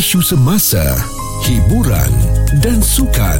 isu semasa, hiburan dan sukan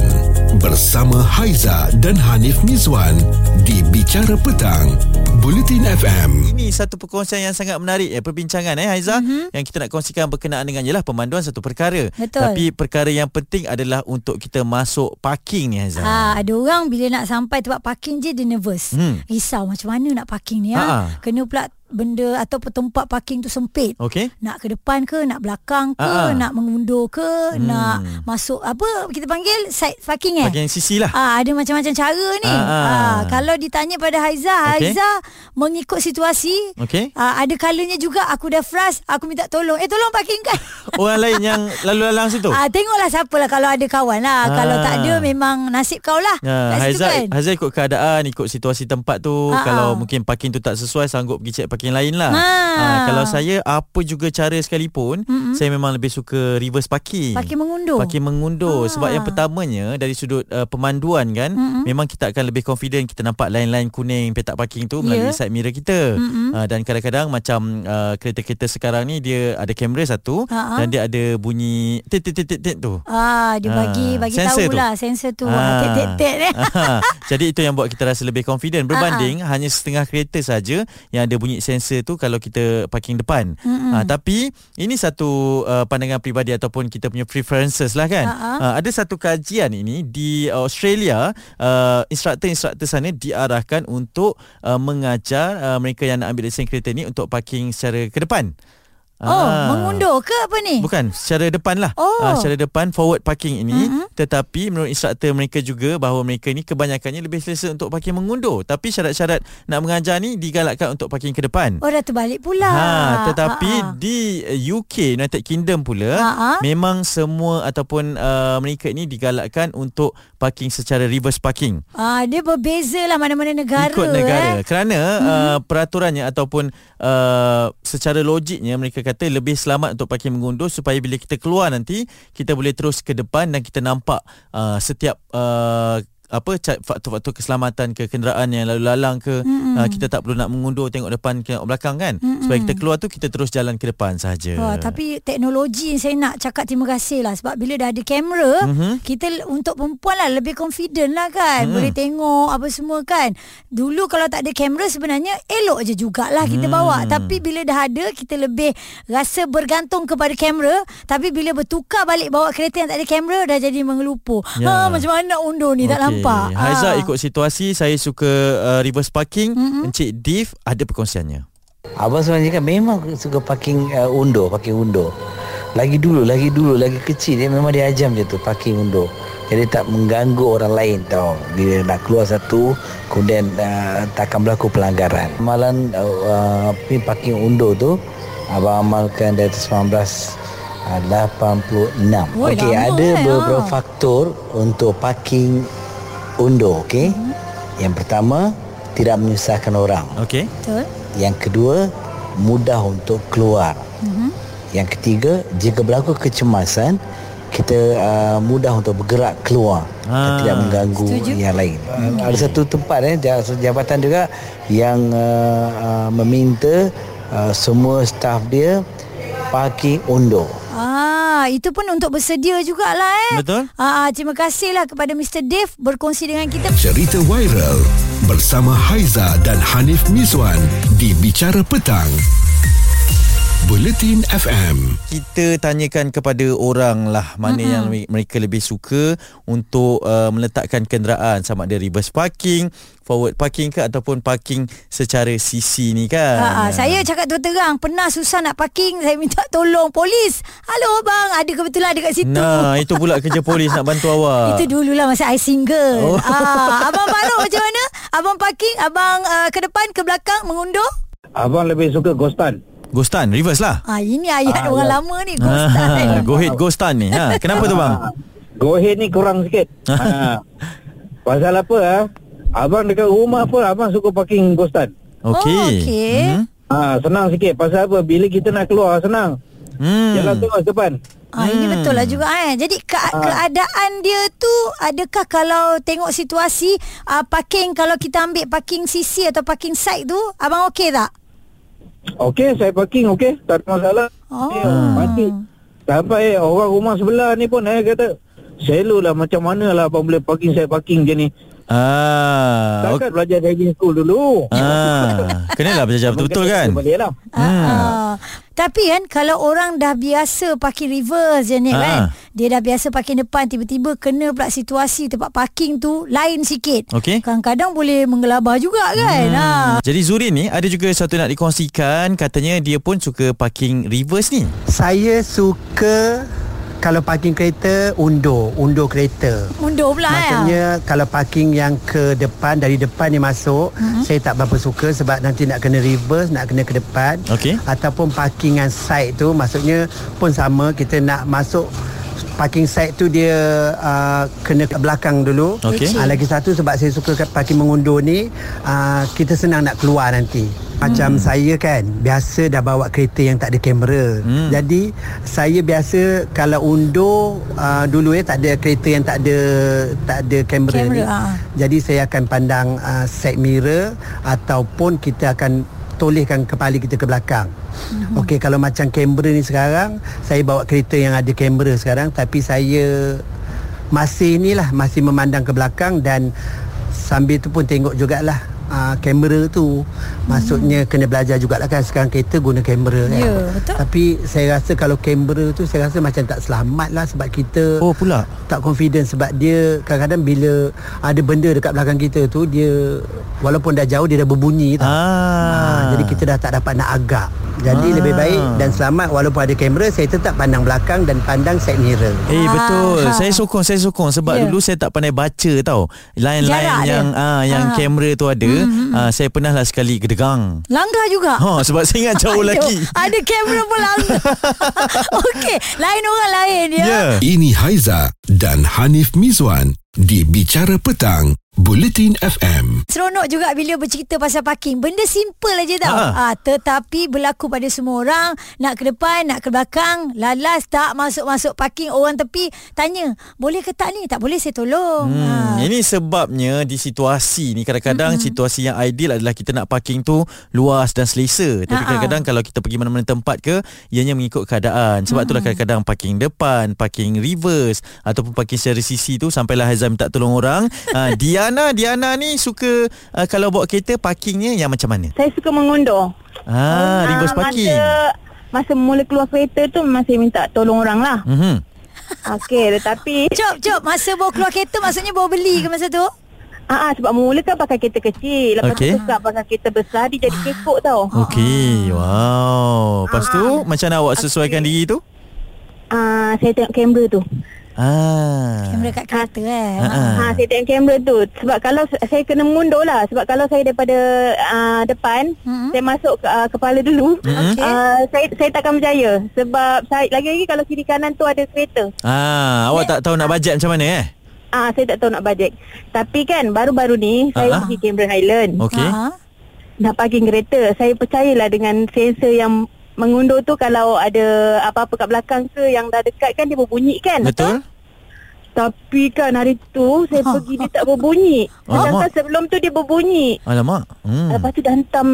bersama Haiza dan Hanif Mizwan di Bicara Petang, Bulletin FM. Ini satu perkongsian yang sangat menarik eh, perbincangan eh Haiza mm-hmm. yang kita nak kongsikan berkenaan dengan jelah pemanduan satu perkara. Betul. Tapi perkara yang penting adalah untuk kita masuk parking ni Haiza. Ha, ada orang bila nak sampai tempat parking je dia nervous. Hmm. Risau macam mana nak parking ni Ha, ha. ha. Kena pula benda atau tempat parking tu sempit. Okey. Nak ke depan ke, nak belakang ke, ha. nak mengundur ke, Hmm. nak masuk apa kita panggil side parking eh? Bahagian sisi lah. Ah, ada macam-macam cara ni. Ah, ah. Ah, kalau ditanya pada Haiza, Okey. Haiza mengikut situasi. Okey. Ah, ada kalanya juga aku dah frust, aku minta tolong. Eh tolong parkingkan. Orang lain yang lalu lalang situ. Ah, tengoklah siapa lah kalau ada kawan lah. Ah. Kalau tak ada memang nasib kau lah. Situ Haizal, kan? Haizal ikut keadaan, ikut situasi tempat tu. Ha, kalau ha. mungkin parking tu tak sesuai, sanggup pergi check parking lain lah. Ha. Ha, kalau saya, apa juga cara sekalipun, Mm-mm. saya memang lebih suka reverse parking. Parking mengundur. Parking mengundur. Ah. Sebab yang pertamanya, dari sudut uh, pemanduan kan, Mm-mm. memang kita akan lebih confident kita nampak line-line kuning petak parking tu melalui side mirror kita. Mm-mm. Uh, dan kadang-kadang macam uh, kereta-kereta sekarang ni, dia ada kamera satu Ha, ha. dan dia ada bunyi tit tit tit tit tit tu. Ah, dia bagi Ah, bagi sensor tahu tu. lah sensor tu. Ah. Ah. Tet-tet eh. Ah, Jadi itu yang buat kita rasa lebih confident berbanding hanya setengah kereta saja yang ada bunyi sensor tu kalau kita parking depan. Mm-mm. Uh, tapi ini satu uh, pandangan peribadi ataupun kita punya preferences lah kan. Ha-ha. Uh, ada satu kajian ini di Australia uh, instruktor-instruktor sana diarahkan untuk uh, mengajar uh, mereka yang nak ambil lesen kereta ni untuk parking secara ke depan. Oh, Ah. mengundur ke apa ni? Bukan, secara depan lah. Oh. Ah, secara depan forward parking ini. Mhm. Tetapi menurut instruktor mereka juga bahawa mereka ni kebanyakannya lebih selesa untuk parking mengundur. Tapi syarat-syarat nak mengajar ni digalakkan untuk parking ke depan. Oh, dah terbalik pula. Ha, tetapi Ah, ah. di UK United Kingdom pula Ha, ha. memang semua ataupun uh, mereka ni digalakkan untuk parking secara reverse parking Ah, dia berbeza lah mana-mana negara. ikut negara Eh. kerana Mhm. uh, peraturannya ataupun uh, secara logiknya mereka kata lebih selamat untuk parking mengundur supaya bila kita keluar nanti kita boleh terus ke depan dan kita nampak uh, setiap uh, apa faktor-faktor keselamatan ke kenderaan yang lalu lalang ke Mm-mm. uh, kita tak perlu nak mengundur tengok depan tengok belakang kan Mm-mm. supaya kita keluar tu kita terus jalan ke depan saja Wah, tapi teknologi yang saya nak cakap terima kasih lah sebab bila dah ada kamera Mhm. kita untuk perempuan lah lebih confident lah kan Mhm. boleh tengok apa semua kan dulu kalau tak ada kamera sebenarnya elok je jugalah kita Hmm. bawa tapi bila dah ada kita lebih rasa bergantung kepada kamera tapi bila bertukar balik bawa kereta yang tak ada kamera dah jadi mengelupur Ya. ha, macam mana nak undur ni tak nampak Haiza Ah. ikut situasi saya suka uh, reverse parking Mm-mm. Encik Div ada perkongsiannya Abang sebenarnya kan memang suka parking uh, undur, parking undur. Lagi dulu, lagi dulu, lagi kecil dia memang dia ajam je tu parking undur. Jadi tak mengganggu orang lain tau. Bila nak keluar satu, kemudian uh, takkan berlaku pelanggaran. Amalan uh, uh, parking undur tu, abang amalkan dari 1986. Oi, Okey, ada eh, beberapa ah. faktor untuk parking undur, okey. Yang pertama, tidak menyusahkan orang. Okey betul Yang kedua, mudah untuk keluar. Mhm. Yang ketiga, jika berlaku kecemasan, kita uh, mudah untuk bergerak keluar Ah, tidak mengganggu setuju. yang lain. Uh, ada satu tempat eh ja- jabatan juga yang uh, uh, meminta uh, semua staf dia parking undur. Ah, itu pun untuk bersedia jugalah eh. Betul. Ah, ah, terima kasihlah kepada Mr. Dave berkongsi dengan kita. Cerita viral bersama Haiza dan Hanif Mizwan di Bicara Petang, Bulletin FM. kita tanyakan kepada orang lah mana mm-hmm. yang mereka lebih suka untuk uh, meletakkan kenderaan sama ada reverse parking, forward parking ke ataupun parking secara sisi ni kan. Ha, ha, saya cakap terus-terang Pernah susah nak parking Saya minta tolong Polis Halo bang Ada kebetulan ada kat situ Nah, itu pula kerja polis nak bantu awak. Itu dululah masa I single Oh. ah, Abang Farouk macam mana? Abang parking Abang uh, ke depan Ke belakang Mengundur Abang lebih suka Ghostan. Ghostan, reverse lah. ah, Ini ayat Ah, orang ya. lama ni Ghostan Ah, go ahead Ghostan ni. Ha, kenapa tu bang? Go ahead ni kurang sikit. ha. Pasal apa ah? Abang dekat rumah pun abang suka parking Ghostan. Okey. Oh, okey. Mhm. Ha, senang sikit. Pasal apa? Bila kita nak keluar senang. Hmm. Jalan terus depan. Ah, ini Hmm. betul lah juga eh. Jadi ke- Ah. keadaan dia tu adakah kalau tengok situasi uh, parking kalau kita ambil parking sisi atau parking side tu abang okey tak? Okey, saya parking okey. Tak ada masalah. Oh. Okay, parking. Sampai orang rumah sebelah ni pun eh kata Selalu lah macam mana lah abang boleh parking saya parking je ni Ah, Takkan belajar driving school dulu ah, kenalah belajar betul-betul kan? Balik lah Hmm. Uh, tapi kan kalau orang dah biasa parking reverse je ni Ah. kan. Dia dah biasa parking depan tiba-tiba kena pula situasi tempat parking tu lain sikit. Okey. Kadang-kadang boleh menggelabah juga kan. Hmm. Ha. Jadi Zuri ni ada juga satu nak dikongsikan katanya dia pun suka parking reverse ni. Saya suka kalau parking kereta undur, undur kereta. Mundur pula Maksudnya ya. kalau parking yang ke depan dari depan ni masuk, mm-hmm. saya tak berapa suka sebab nanti nak kena reverse, nak kena ke depan. Okey. Ataupun parkingan side tu maksudnya pun sama kita nak masuk parking side tu dia uh, kena ke belakang dulu. Okey. Uh, lagi satu sebab saya suka kat parking mengundur ni uh, kita senang nak keluar nanti. Macam hmm. saya kan biasa dah bawa kereta yang tak ada kamera. Hmm. Jadi saya biasa kalau undur uh, dulu ya tak ada kereta yang tak ada tak ada kamera Kamera, ni. ah. Jadi saya akan pandang uh, side mirror ataupun kita akan tolehkan kepala kita ke belakang. Mm-hmm. Okey kalau macam kamera ni sekarang saya bawa kereta yang ada kamera sekarang tapi saya masih ni lah masih memandang ke belakang dan sambil tu pun tengok jugalah uh, kamera tu maksudnya kena belajar jugalah kan sekarang kereta guna kamera kan. Ya, betul. Tapi saya rasa kalau kamera tu saya rasa macam tak selamat lah sebab kita Oh pula. tak confident sebab dia kadang-kadang bila ada benda dekat belakang kita tu dia walaupun dah jauh dia dah berbunyi tau. Ah. Ha, jadi kita dah tak dapat nak agak. Jadi Ah. lebih baik dan selamat walaupun ada kamera saya tetap pandang belakang dan pandang side mirror. Eh betul. Ah. Saya sokong, saya sokong sebab Ya. dulu saya tak pandai baca tau. Line-line yang ah yang Ah. kamera tu ada, mm-hmm. ah, saya pernah lah sekali gedegang. Langgar juga. Ha sebab saya ingat jauh lagi. Ada kamera pun langgar. Okey, lain orang lain ya. Ya. Ini Haiza dan Hanif Mizwan di Bicara Petang, Bulletin FM. Seronok juga bila bercerita pasal parking. Benda simple aja tau. Ha. Ah, tetapi berlaku pada semua orang. Nak ke depan, nak ke belakang. Lalas tak masuk-masuk parking. Orang tepi tanya, boleh ke tak ni? Tak boleh saya tolong. Hmm, Ah. ini sebabnya di situasi ni kadang-kadang mm-hmm. situasi yang ideal adalah kita nak parking tu luas dan selesa. Tapi Ha-ha. kadang-kadang kalau kita pergi mana-mana tempat ke ianya mengikut keadaan. Sebab itulah kadang-kadang parking depan, parking reverse ataupun parking secara sisi tu sampailah Haizam minta tolong orang. ha, Diana, Diana ni suka uh, kalau bawa kereta parkingnya yang macam mana? Saya suka mengundur. Ah, reverse Ah, parking. Masa, masa mula keluar kereta tu masih minta tolong orang lah. Mhm. Okey, tetapi Cop, cop. Masa bawa keluar kereta maksudnya bawa beli ke masa tu? ah, ah, sebab mula kan pakai kereta kecil. Lepas Okey. tu tukar pakai kereta besar, dia jadi kekok tau. Okey, wow. Lepas tu macam mana awak sesuaikan diri tu? Ah, saya tengok kamera tu. Ah. Kamera kat kereta eh. Ha, ha. Ha, saya tengok kamera tu. Sebab kalau saya kena mundur lah. Sebab kalau saya daripada uh, depan, Mhm. saya masuk uh, kepala dulu. Mhm. Okey. Uh, saya saya takkan berjaya. Sebab saya lagi-lagi kalau kiri kanan tu ada kereta. Ah, awak tak tahu nak bajet macam mana eh? Ah, saya tak tahu nak bajet. Tapi kan baru-baru ni saya Ah. pergi Cameron Highland. Okey. Ha. Nak parking kereta. Saya percayalah dengan sensor yang mengundur tu kalau ada apa-apa kat belakang ke yang dah dekat kan dia berbunyi kan. Betul? Tapi kan hari tu saya Ha, pergi dia tak berbunyi. Sedangkan Alamak. sebelum tu dia berbunyi. Alamak. Hmm. Lepas tu dah hentam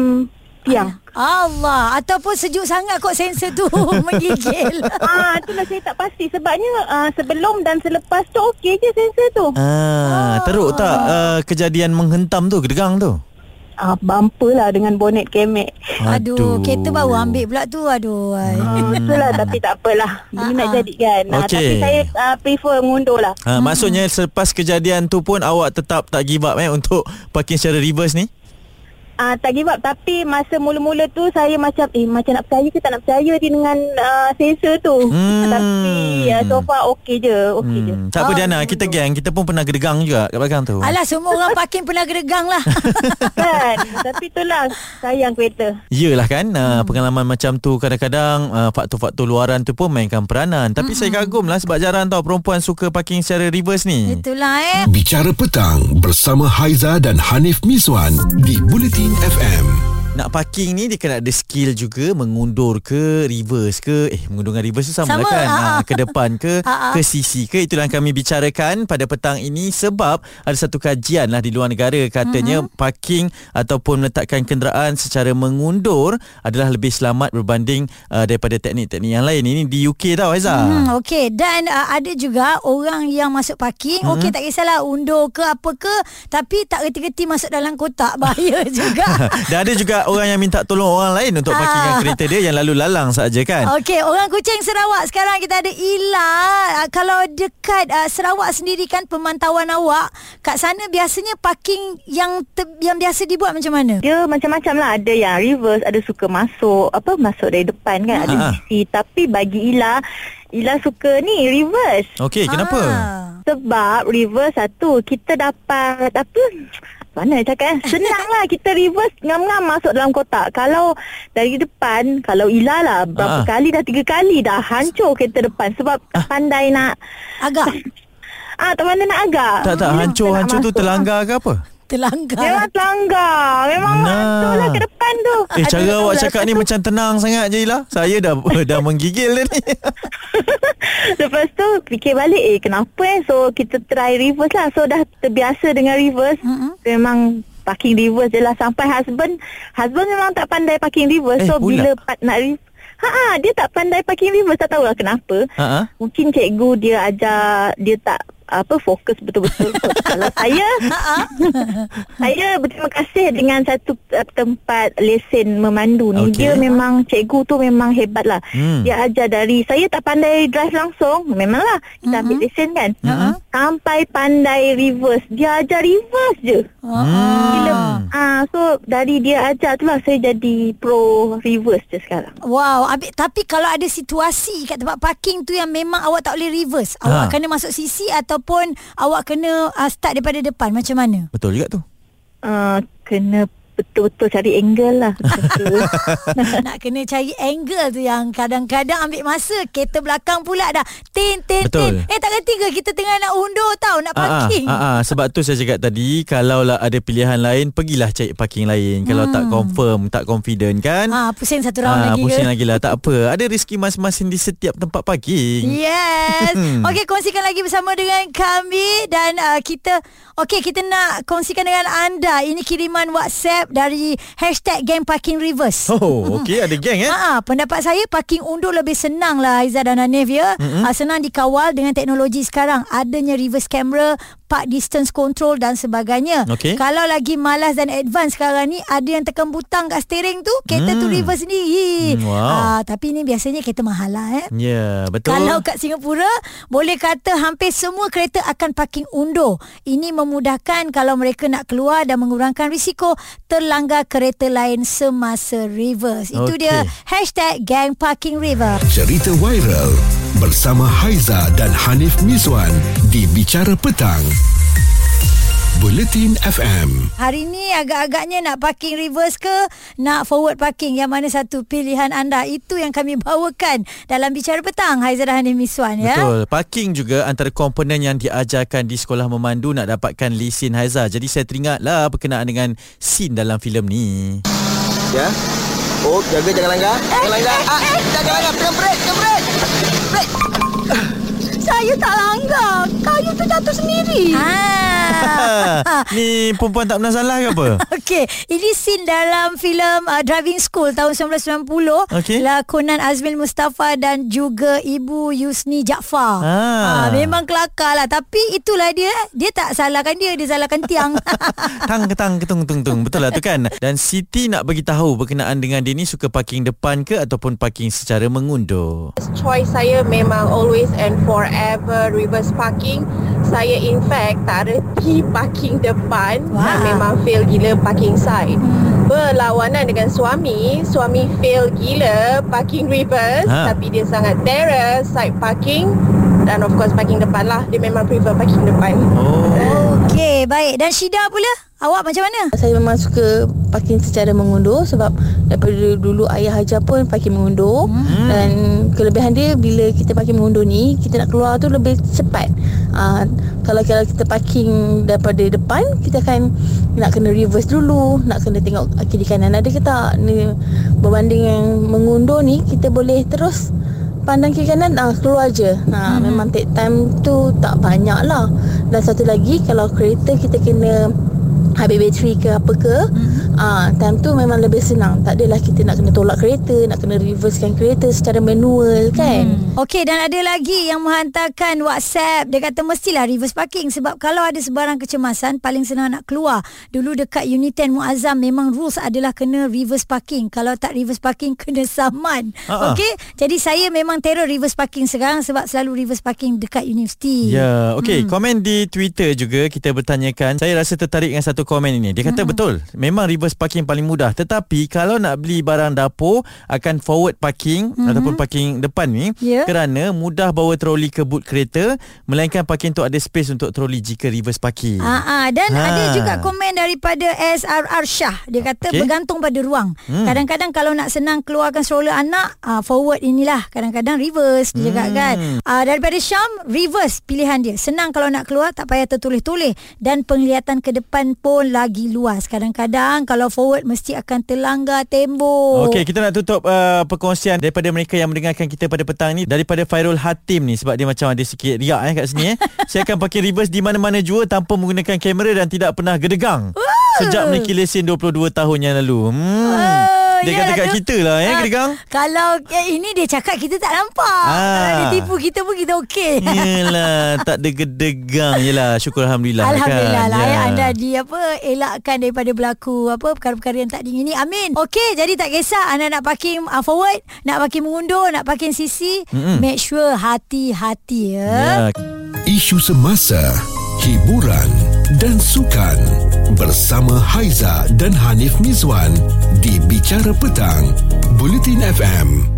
tiang. Allah Ataupun sejuk sangat kot sensor tu Menggigil ah, itulah saya tak pasti sebabnya ah, sebelum dan selepas tu okey je sensor tu. Ah, teruk tak uh, kejadian menghentam tu, gedegang tu? Ah, bumper lah dengan bonet kemek. Aduh Kereta baru ambil pula tu Aduh. Ah, itulah tapi tak apalah. Ini nak jadi kan. Ah, Okey. tapi saya ah, prefer mengundur lah. Ha, maksudnya selepas kejadian tu pun awak tetap tak give up eh untuk parking secara reverse ni? Ah tak give up tapi masa mula-mula tu saya macam eh macam nak percaya ke tak nak percaya dia dengan uh, sensor tu. Hmm. Tapi uh, so far okey je, okey je. Hmm, tak apa Oh, Diana, kita geng, kita pun pernah gedegang juga kat belakang tu. Alah semua orang parking pernah geregang lah kan. Tapi itulah sayang kereta. Yelah kan uh, Pengalaman macam tu Kadang-kadang uh, Faktor-faktor luaran tu pun Mainkan peranan Tapi saya kagum lah Sebab jarang tau Perempuan suka parking secara reverse ni Itulah eh Bicara Petang bersama Haiza dan Hanif Miswan di Bulletin FM. Nak parking ni dia kena ada skill juga mengundur ke reverse ke? Eh mengundur dengan reverse tu sama, Sama, lah kan? Ha. ha, ke depan ke Ha, ha. ke sisi ke? Itulah yang kami bicarakan pada petang ini sebab ada satu kajian lah di luar negara. Katanya mm-hmm. parking ataupun meletakkan kenderaan secara mengundur adalah lebih selamat berbanding uh, daripada teknik-teknik yang lain. Ini di UK tau Aiza Hmm, okey. Dan uh, ada juga orang yang masuk parking hmm. okey tak kisahlah undur ke apa ke tapi tak reti-reti masuk dalam kotak. Bahaya juga. Dan ada juga orang yang minta tolong orang lain untuk parkingkan Ah. kereta dia yang lalu lalang saja kan. Okey, orang Kuching Sarawak sekarang kita ada Ila. Uh, kalau dekat uh, Sarawak sendiri kan pemantauan awak, kat sana biasanya parking yang te- yang biasa dibuat macam mana? Dia macam-macam lah Ada yang reverse Ada suka masuk Apa Masuk dari depan kan Ada Ha. sisi Tapi bagi Ila Ila suka ni Reverse Okey, kenapa? Ah. Sebab reverse satu Kita dapat Apa mana cakap eh? Senang lah Kita reverse Ngam-ngam masuk dalam kotak Kalau Dari depan Kalau Ila lah Ah. Berapa kali dah Tiga kali dah Hancur kereta depan Sebab tak pandai nak Agak Ah tak pandai nak agak Tak tak hancur-hancur tak tu terlanggar ke apa? terlanggar. Memang terlanggar Memang Nah. hancur lah ke depan tu Eh Ada cara awak lah, cakap ni macam tenang sangat je Ila. Saya dah dah menggigil dah ni. Lepas tu fikir balik eh kenapa eh? So kita try reverse lah. So dah terbiasa dengan reverse. Mm-mm. Memang parking reverse je lah. Sampai husband Husband memang tak pandai parking reverse. Eh, So pula? bila part nak reverse Ha, dia tak pandai parking reverse. Tak tahulah kenapa. Ha ah. Mungkin cikgu dia ajar Dia tak apa fokus betul-betul. Kalau saya Saya berterima kasih dengan satu uh, tempat lesen memandu ni. Okey. Dia memang cikgu tu memang hebat lah. Hmm. Dia ajar dari Saya tak pandai drive langsung. Memanglah Kita ambil lesen kan? Mm-mm. Sampai pandai reverse. Dia ajar reverse je. Gila. Hmm. ah, So dari dia ajar tu lah Saya jadi pro reverse je sekarang. Wow, abis, tapi kalau ada situasi kat tempat parking tu yang memang awak tak boleh reverse, awak Ha. kena masuk sisi ataupun awak kena uh, start daripada depan macam mana? Betul juga tu. uh, Kena betul-betul cari angle lah Betul. Nak kena cari angle tu yang kadang-kadang ambil masa. Kereta belakang pula dah tin tin Betul. tin. Eh tak kerti ke kita tengah nak undur tau nak Ah, ah, parking. ah, ah. Sebab tu saya cakap tadi Kalau lah ada pilihan lain Pergilah cari parking lain Kalau tak confirm Tak confident kan Ha, pusing satu round Ah, lagi pusing ke? lagi lah Tak apa Ada rezeki masing-masing Di setiap tempat parking Yes. Hmm. Okey, kongsikan lagi bersama dengan kami dan uh, kita okey kita nak kongsikan dengan anda ini kiriman WhatsApp dari hashtag Gang Parking Reverse. Oh okey Ada geng eh Ha, pendapat saya parking undur lebih senang lah Aizah dan Hanif ya. Mm-hmm. Ha, senang dikawal dengan teknologi sekarang. Adanya reverse camera, park distance control dan sebagainya. Okey. Kalau lagi malas dan advance sekarang ni ada yang tekan butang kat steering tu, kereta tu Hmm. reverse sendiri. Hmm, wow. Ha, tapi ni biasanya kereta mahal lah eh. Ya betul Kalau kat Singapura boleh kata hampir semua kereta akan parking undur. Ini memudahkan kalau mereka nak keluar dan mengurangkan risiko terlanggar kereta lain semasa reverse. Itu Okey. dia hashtag Gang Parking River. Cerita viral bersama Haiza dan Hanif Mizwan di Bicara Petang. Buletin FM. Hari ni agak-agaknya nak parking reverse ke nak forward parking yang mana satu pilihan anda itu yang kami bawakan dalam bicara petang Haizah Hanif Miswan ya. Betul. Parking juga antara komponen yang diajarkan di sekolah memandu nak dapatkan lesen Haiza. Jadi saya teringatlah berkenaan dengan scene dalam filem ni. Ya. Oh, jaga jangan langgar. Jangan langgar. Ah, jangan langgar. Pegang brek, pegang brek. Brek. Saya tak langgar. Kayu tu jatuh sendiri. Ah. ni perempuan tak pernah salah ke apa? Okey, ini scene dalam filem uh, Driving School tahun 1990 Okey. lakonan Azmil Mustafa dan juga Ibu Yusni Jaafar. Ah. Ah, memang kelakar lah tapi itulah dia dia tak salahkan dia dia salahkan tiang. Tang ketang ketung tung tung Betul lah tu kan Dan Siti nak bagi tahu Berkenaan dengan dia ni Suka parking depan ke Ataupun parking secara mengundur choice saya memang always and forever reverse parking. Saya in fact tak reti parking depan Wow. dan memang fail gila parking side. Berlawanan dengan suami, suami fail gila parking reverse Ha. tapi dia sangat terror side parking dan of course parking depan lah. Dia memang prefer parking depan. Oh Okey, baik. Dan Syida pula? Awak macam mana? Saya memang suka parking secara mengundur sebab daripada dulu ayah ajar pun parking mengundur hmm. dan kelebihan dia bila kita parking mengundur ni kita nak keluar tu lebih cepat. Uh, kalau kalau kita parking daripada depan kita akan nak kena reverse dulu, nak kena tengok kiri kanan ada ke tak. Ni berbanding yang mengundur ni kita boleh terus pandang kiri kanan ah, keluar je. Ha, hmm. memang take time tu tak banyak lah. Dan satu lagi kalau kereta kita kena habis bateri ke apa ke mm-hmm. uh, time tu memang lebih senang tak adalah kita nak kena tolak kereta nak kena reversekan kereta secara manual kan mm. Okey dan ada lagi yang menghantarkan WhatsApp dia kata mestilah reverse parking sebab kalau ada sebarang kecemasan paling senang nak keluar dulu dekat unit 10 Muazzam memang rules adalah kena reverse parking kalau tak reverse parking kena saman uh-huh. Okey jadi saya memang terror reverse parking sekarang sebab selalu reverse parking dekat universiti ya yeah. okey hmm. komen di Twitter juga kita bertanyakan saya rasa tertarik dengan satu komen ini. Dia kata hmm. betul. Memang reverse parking paling mudah. Tetapi kalau nak beli barang dapur akan forward parking hmm. ataupun parking depan ni yeah. kerana mudah bawa troli ke boot kereta melainkan parking tu ada space untuk troli jika reverse parking. Ha dan ha. ada juga komen daripada SRR Shah. Dia kata okay. bergantung pada ruang. Hmm. Kadang-kadang kalau nak senang keluarkan stroller anak uh, forward inilah. Kadang-kadang reverse dia hmm. kan. Uh, daripada Syam reverse pilihan dia. Senang kalau nak keluar tak payah tertoleh-toleh dan penglihatan ke depan pun pun lagi luas. Kadang-kadang kalau forward mesti akan terlanggar tembok. Okey, kita nak tutup uh, perkongsian daripada mereka yang mendengarkan kita pada petang ni daripada Fairul Hatim ni sebab dia macam ada sikit riak eh kat sini eh. Saya akan pakai reverse di mana-mana jua tanpa menggunakan kamera dan tidak pernah gedegang. Sejak memiliki lesen 22 tahun yang lalu. Hmm. Uh. Dia kata kat kita lah eh uh, Kedegang Kalau eh, ini dia cakap Kita tak nampak ah. Kalau dia tipu kita pun Kita okey Yelah Tak ada gedegang Yelah syukur Alhamdulillah Alhamdulillah kan? lah ya. Anda di apa Elakkan daripada berlaku Apa Perkara-perkara yang tak diingini Amin Okey jadi tak kisah Anda nak parking uh, forward Nak parking mengundur Nak parking sisi mm-hmm. Make sure hati-hati ya. ya Isu semasa Hiburan dan sukan bersama Haiza dan Hanif Mizwan di Bicara Petang, Bulletin FM.